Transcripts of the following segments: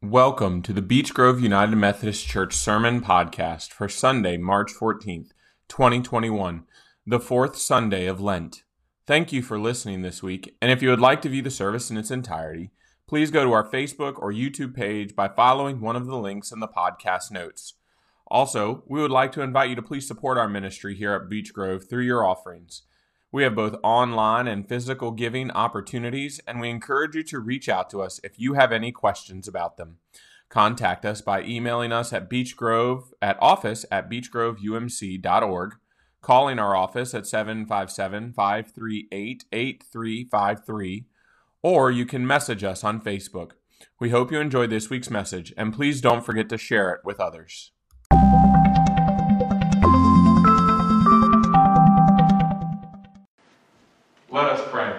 Welcome to the Beech Grove United Methodist Church Sermon Podcast for Sunday, March 14th, 2021, the fourth Sunday of Lent. Thank you for listening this week, and if you would like to view the service in its entirety, please go to our Facebook or YouTube page by following one of the links in the podcast notes. Also, we would like to invite you to please support our ministry here at Beech Grove through your offerings. We have both online and physical giving opportunities, and we encourage you to reach out to us if you have any questions about them. Contact us by emailing us at beechgrove at office at beechgroveumc.org, calling our office at 757 538 8353, or you can message us on Facebook. We hope you enjoyed this week's message, and please don't forget to share it with others. Let us pray.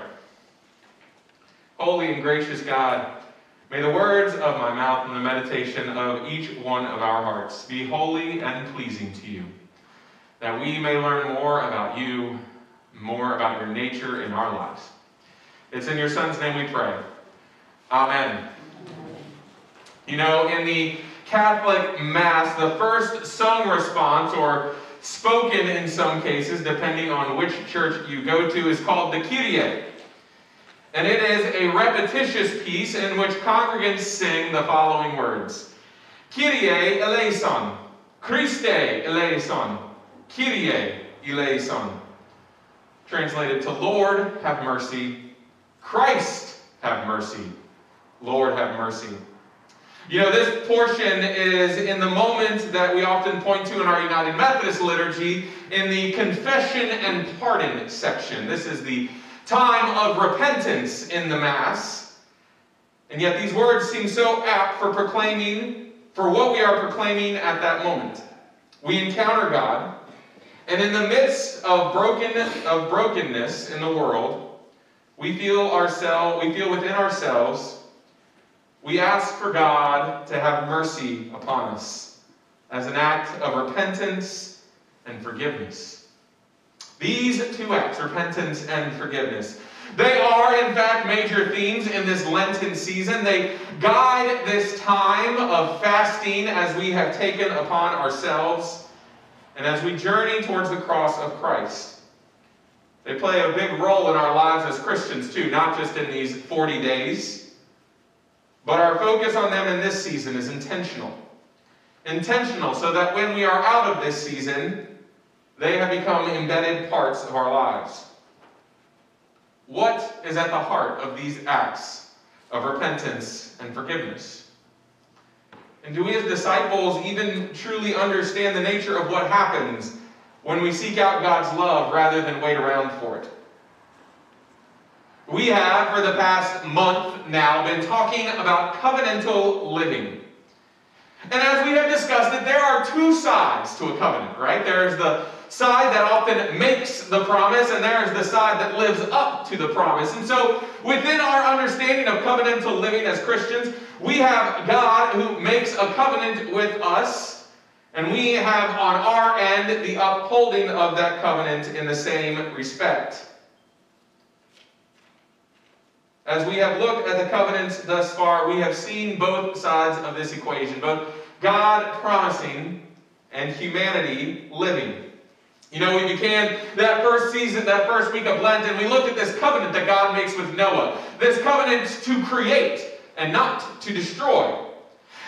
Holy and gracious God, may the words of my mouth and the meditation of each one of our hearts be holy and pleasing to you, that we may learn more about you, more about your nature in our lives. It's in your Son's name we pray. Amen. You know, in the Catholic Mass, the first sung response, or spoken in some cases, depending on which church you go to, is called the Kyrie. And it is a repetitious piece in which congregants sing the following words Kyrie eleison, Christe eleison, Kyrie eleison. Translated to Lord, have mercy. Christ, have mercy. Lord, have mercy. You know, this portion is in the moment that we often point to in our United Methodist liturgy in the confession and pardon section. This is the time of repentance in the Mass. And yet these words seem so apt for proclaiming, for what we are proclaiming at that moment. We encounter God, and in the midst of broken of brokenness in the world, we feel ourselves, we feel within ourselves we ask for God to have mercy upon us as an act of repentance and forgiveness. These two acts, repentance and forgiveness, they are, in fact, major themes in this Lenten season. They guide this time of fasting as we have taken upon ourselves and as we journey towards the cross of Christ. They play a big role in our lives as Christians, too, not just in these 40 days but our focus on them in this season is intentional. Intentional, so that when we are out of this season, they have become embedded parts of our lives. What is at the heart of these acts of repentance and forgiveness? And do we as disciples even truly understand the nature of what happens when we seek out God's love rather than wait around for it? We have, for the past month now, been talking about covenantal living. And as we have discussed it, there are two sides to a covenant, right? There's the side that often makes the promise, and there's the side that lives up to the promise. And so, within our understanding of covenantal living as Christians, we have God who makes a covenant with us, and we have on our end the upholding of that covenant in the same respect. As we have looked at the covenants thus far, we have seen both sides of this equation both God promising and humanity living. You know, we began that first season, that first week of Lent, and we looked at this covenant that God makes with Noah. This covenant to create and not to destroy.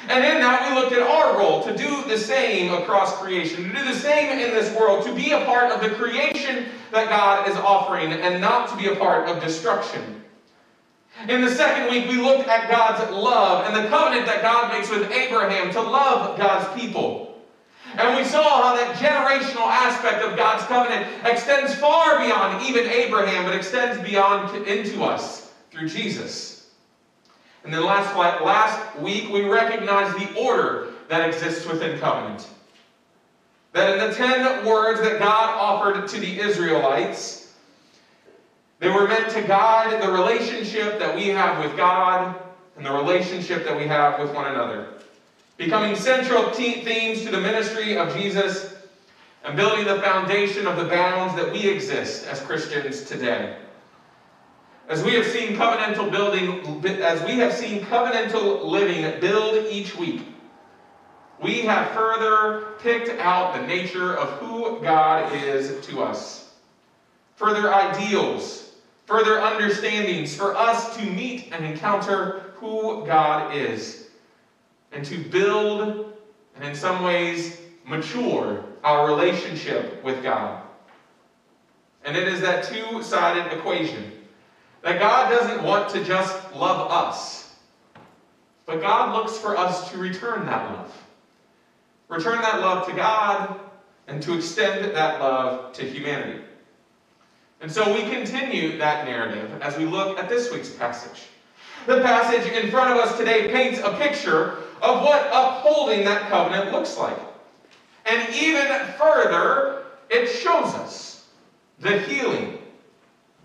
And in that, we looked at our role to do the same across creation, to do the same in this world, to be a part of the creation that God is offering, and not to be a part of destruction. In the second week, we looked at God's love and the covenant that God makes with Abraham to love God's people. And we saw how that generational aspect of God's covenant extends far beyond even Abraham, but extends beyond into us through Jesus. And then last, last week, we recognized the order that exists within covenant. That in the ten words that God offered to the Israelites, they were meant to guide the relationship that we have with God and the relationship that we have with one another. Becoming central themes to the ministry of Jesus and building the foundation of the bounds that we exist as Christians today. As we have seen covenantal building, as we have seen covenantal living build each week, we have further picked out the nature of who God is to us. Further ideals, further understandings for us to meet and encounter who God is, and to build and in some ways mature our relationship with God. And it is that two sided equation that God doesn't want to just love us, but God looks for us to return that love. Return that love to God and to extend that love to humanity. And so we continue that narrative as we look at this week's passage. The passage in front of us today paints a picture of what upholding that covenant looks like. And even further, it shows us the healing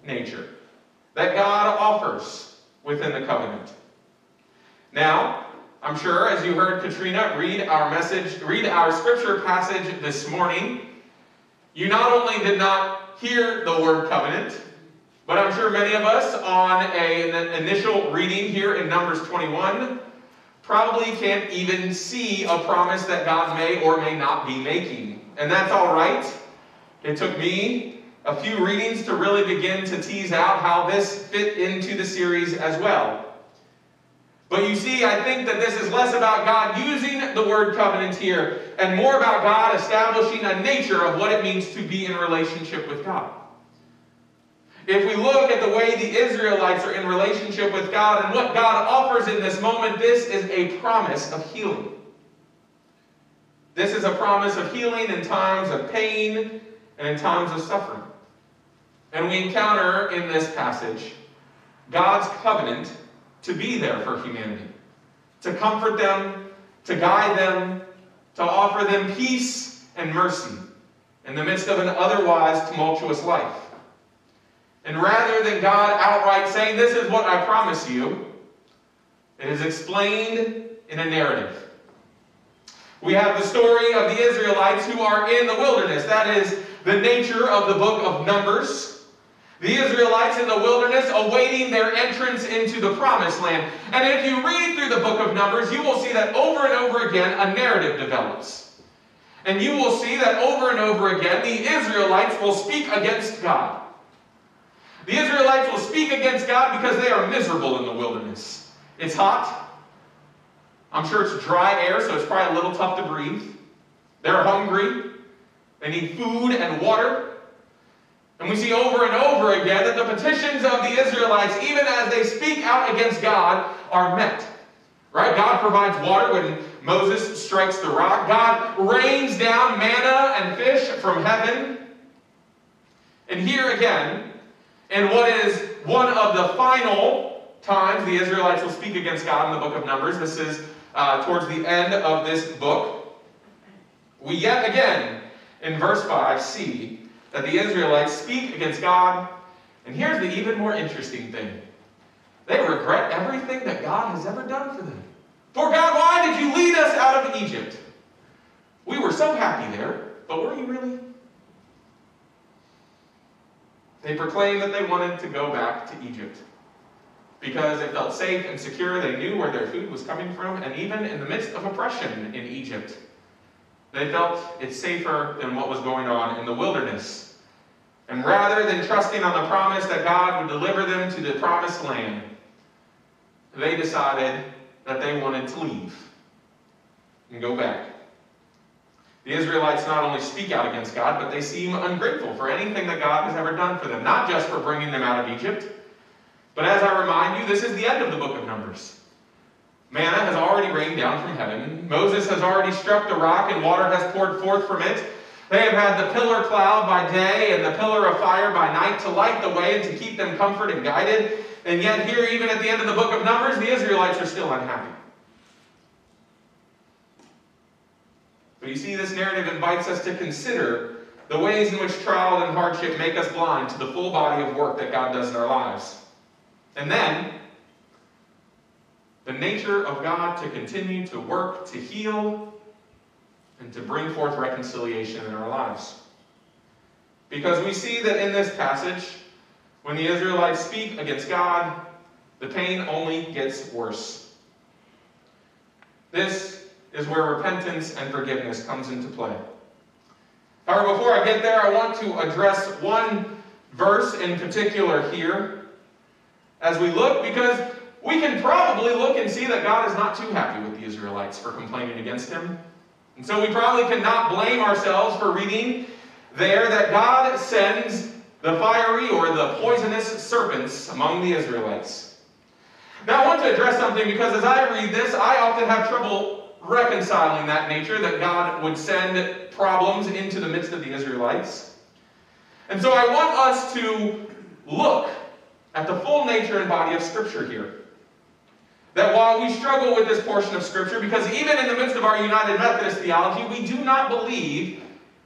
nature that God offers within the covenant. Now, I'm sure as you heard Katrina read our message, read our scripture passage this morning, you not only did not hear the word covenant, but I'm sure many of us on a, an initial reading here in Numbers 21 probably can't even see a promise that God may or may not be making. And that's all right. It took me a few readings to really begin to tease out how this fit into the series as well. But you see, I think that this is less about God using the word covenant here and more about God establishing a nature of what it means to be in relationship with God. If we look at the way the Israelites are in relationship with God and what God offers in this moment, this is a promise of healing. This is a promise of healing in times of pain and in times of suffering. And we encounter in this passage God's covenant to be there for humanity, to comfort them, to guide them, to offer them peace and mercy in the midst of an otherwise tumultuous life. And rather than God outright saying, This is what I promise you, it is explained in a narrative. We have the story of the Israelites who are in the wilderness. That is the nature of the book of Numbers. The Israelites in the wilderness awaiting their entrance into the promised land. And if you read through the book of Numbers, you will see that over and over again a narrative develops. And you will see that over and over again the Israelites will speak against God. The Israelites will speak against God because they are miserable in the wilderness. It's hot. I'm sure it's dry air, so it's probably a little tough to breathe. They're hungry. They need food and water. And we see over and over again that the petitions of the Israelites, even as they speak out against God, are met. Right? God provides water when Moses strikes the rock. God rains down manna and fish from heaven. And here again, in what is one of the final times the Israelites will speak against God in the book of Numbers. This is uh, towards the end of this book. We yet again, in verse 5, see that the Israelites speak against God. And here's the even more interesting thing they regret everything that God has ever done for them. For God, why did you lead us out of Egypt? We were so happy there, but were you really? They proclaimed that they wanted to go back to Egypt because it felt safe and secure. They knew where their food was coming from, and even in the midst of oppression in Egypt, they felt it's safer than what was going on in the wilderness. And rather than trusting on the promise that God would deliver them to the promised land, they decided that they wanted to leave and go back. The Israelites not only speak out against God, but they seem ungrateful for anything that God has ever done for them, not just for bringing them out of Egypt, but as I remind you, this is the end of the book of Numbers. Manna has already rained down from heaven. Moses has already struck the rock, and water has poured forth from it. They have had the pillar cloud by day and the pillar of fire by night to light the way and to keep them comfort and guided. And yet, here, even at the end of the book of Numbers, the Israelites are still unhappy. But you see, this narrative invites us to consider the ways in which trial and hardship make us blind to the full body of work that God does in our lives. And then, the nature of God to continue to work, to heal, and to bring forth reconciliation in our lives. Because we see that in this passage, When the Israelites speak against God, the pain only gets worse. This is where repentance and forgiveness comes into play. However, before I get there, I want to address one verse in particular here as we look, because we can probably look and see that God is not too happy with the Israelites for complaining against him. And so we probably cannot blame ourselves for reading there that God sends the fiery or the poisonous serpents among the Israelites. Now, I want to address something because as I read this, I often have trouble reconciling that nature that God would send problems into the midst of the Israelites. And so I want us to look at the full nature and body of Scripture here. That while we struggle with this portion of Scripture, because even in the midst of our United Methodist theology, we do not believe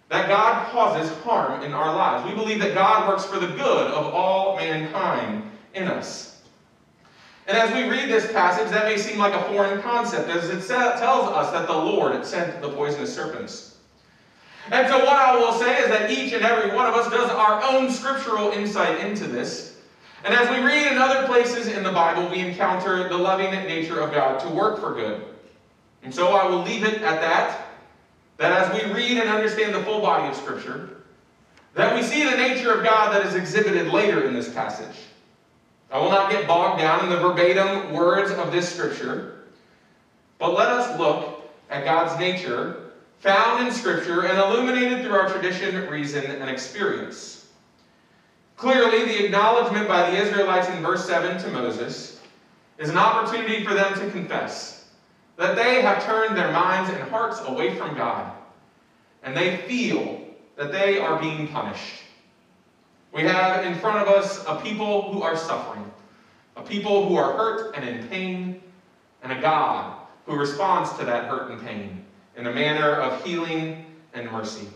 that God causes harm in our lives. We believe that God works for the good of all mankind in us. And as we read this passage, that may seem like a foreign concept, as it tells us that the Lord sent the poisonous serpents. And so, what I will say is that each and every one of us does our own scriptural insight into this. And as we read in other places in the Bible, we encounter the loving nature of God to work for good. And so I will leave it at that that as we read and understand the full body of Scripture, that we see the nature of God that is exhibited later in this passage. I will not get bogged down in the verbatim words of this Scripture, but let us look at God's nature found in Scripture and illuminated through our tradition, reason, and experience. Clearly, the acknowledgement by the Israelites in verse 7 to Moses is an opportunity for them to confess that they have turned their minds and hearts away from God, and they feel that they are being punished. We have in front of us a people who are suffering, a people who are hurt and in pain, and a God who responds to that hurt and pain in a manner of healing and mercy.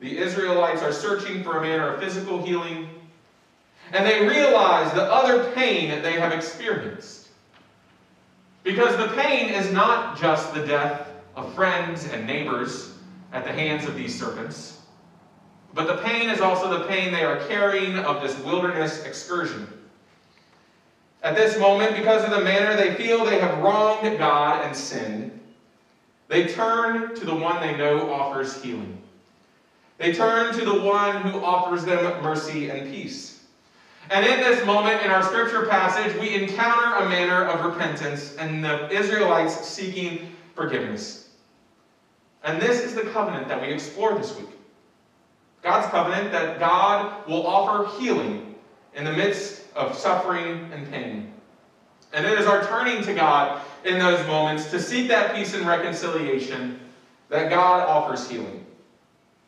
The Israelites are searching for a manner of physical healing, and they realize the other pain that they have experienced. Because the pain is not just the death of friends and neighbors at the hands of these serpents, but the pain is also the pain they are carrying of this wilderness excursion. At this moment, because of the manner they feel they have wronged God and sinned, they turn to the one they know offers healing. They turn to the one who offers them mercy and peace. And in this moment in our scripture passage, we encounter a manner of repentance and the Israelites seeking forgiveness. And this is the covenant that we explore this week. God's covenant that God will offer healing in the midst of suffering and pain. And it is our turning to God in those moments to seek that peace and reconciliation that God offers healing.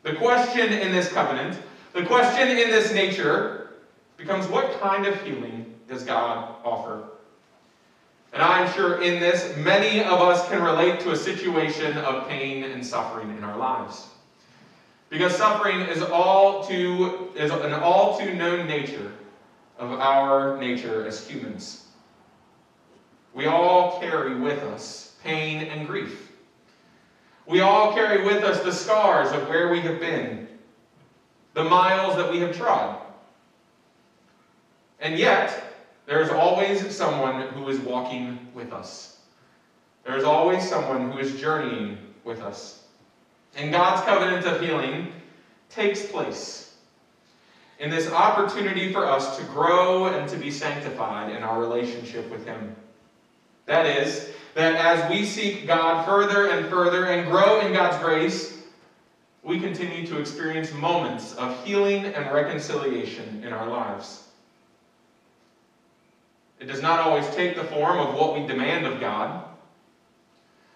The question in this covenant, the question in this nature, becomes what kind of healing does God offer? And I'm sure in this, many of us can relate to a situation of pain and suffering in our lives. Because suffering is all too is an all too known nature of our nature as humans. We all carry with us pain and grief. We all carry with us the scars of where we have been, the miles that we have trod, and yet, there is always someone who is walking with us. There is always someone who is journeying with us. And God's covenant of healing takes place in this opportunity for us to grow and to be sanctified in our relationship with Him. That is, that as we seek God further and further and grow in God's grace, we continue to experience moments of healing and reconciliation in our lives. It does not always take the form of what we demand of God,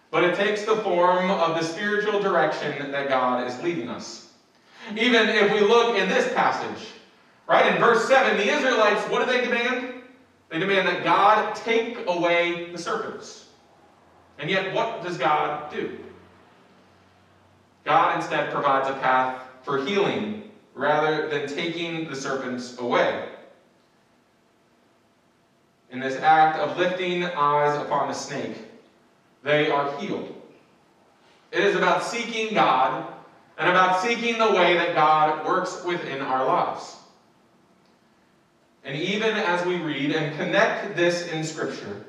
but it takes the form of the spiritual direction that God is leading us. Even if we look in this passage, right, in verse 7, the Israelites, what do they demand? They demand that God take away the serpents. And yet, what does God do? God instead provides a path for healing rather than taking the serpents away in this act of lifting eyes upon the snake, they are healed. It is about seeking God and about seeking the way that God works within our lives. And even as we read and connect this in Scripture,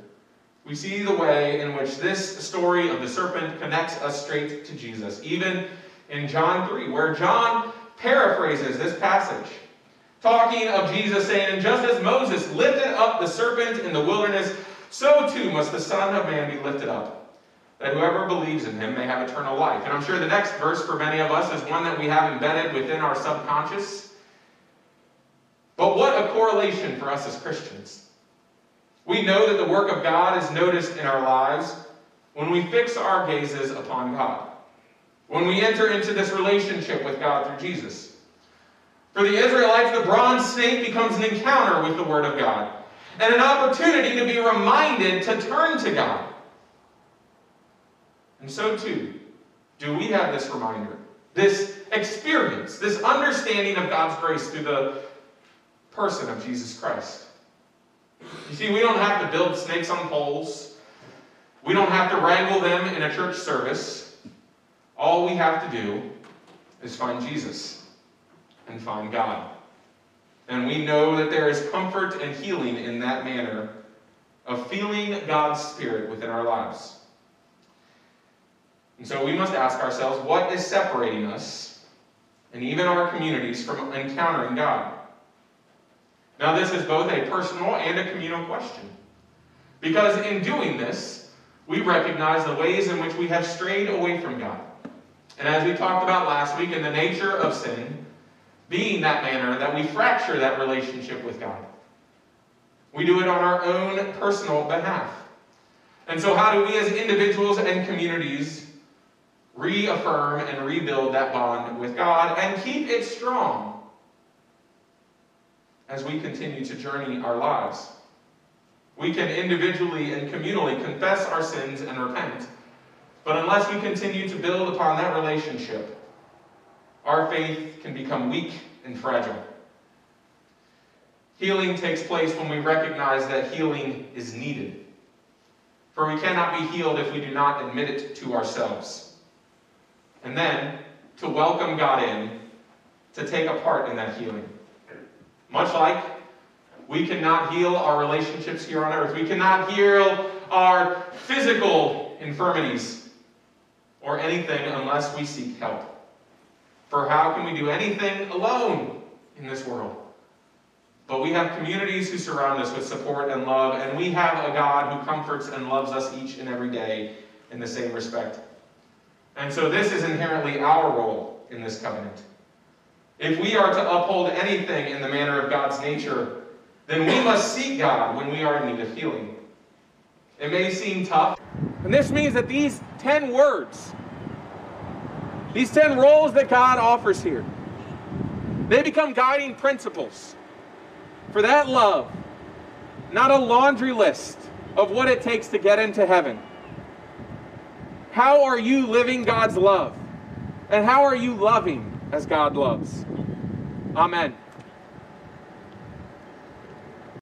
we see the way in which this story of the serpent connects us straight to Jesus. Even in John 3, where John paraphrases this passage, talking of Jesus, saying, just as Moses lifted up the serpent in the wilderness, so too must the Son of Man be lifted up, that whoever believes in him may have eternal life. And I'm sure the next verse for many of us is one that we have embedded within our subconscious. But what a correlation for us as Christians. We know that the work of God is noticed in our lives when we fix our gazes upon God, when we enter into this relationship with God through Jesus. For the Israelites, the bronze snake becomes an encounter with the Word of God and an opportunity to be reminded to turn to God. And so, too, do we have this reminder, this experience, this understanding of God's grace through the person of Jesus Christ. You see, we don't have to build snakes on poles. We don't have to wrangle them in a church service. All we have to do is find Jesus and find God. And we know that there is comfort and healing in that manner of feeling God's Spirit within our lives. And so we must ask ourselves what is separating us and even our communities from encountering God? Now, this is both a personal and a communal question. Because in doing this, we recognize the ways in which we have strayed away from God. And as we talked about last week, in the nature of sin, being that manner that we fracture that relationship with God. We do it on our own personal behalf. And so, how do we as individuals and communities reaffirm and rebuild that bond with God and keep it strong as we continue to journey our lives? We can individually and communally confess our sins and repent, but unless we continue to build upon that relationship, our faith can become weak and fragile. Healing takes place when we recognize that healing is needed. For we cannot be healed if we do not admit it to ourselves. And then to welcome God in, to take a part in that healing. Much like we cannot heal our relationships here on earth, we cannot heal our physical infirmities or anything unless we seek help. For how can we do anything alone in this world? But we have communities who surround us with support and love, and we have a God who comforts and loves us each and every day in the same respect. And so this is inherently our role in this covenant. If we are to uphold anything in the manner of God's nature, then we must seek God when we are in need of healing. It may seem tough. And this means that these 10 words these 10 roles that God offers here, they become guiding principles for that love, not a laundry list of what it takes to get into heaven. How are you living God's love? And how are you loving as God loves? Amen.